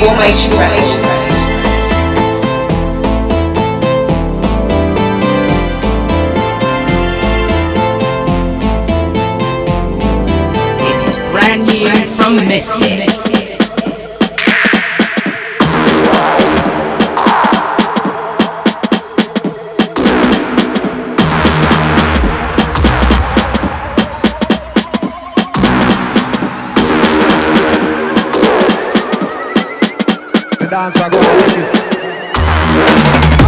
Formation Records. This is brand new from Mystic. dance, I go with.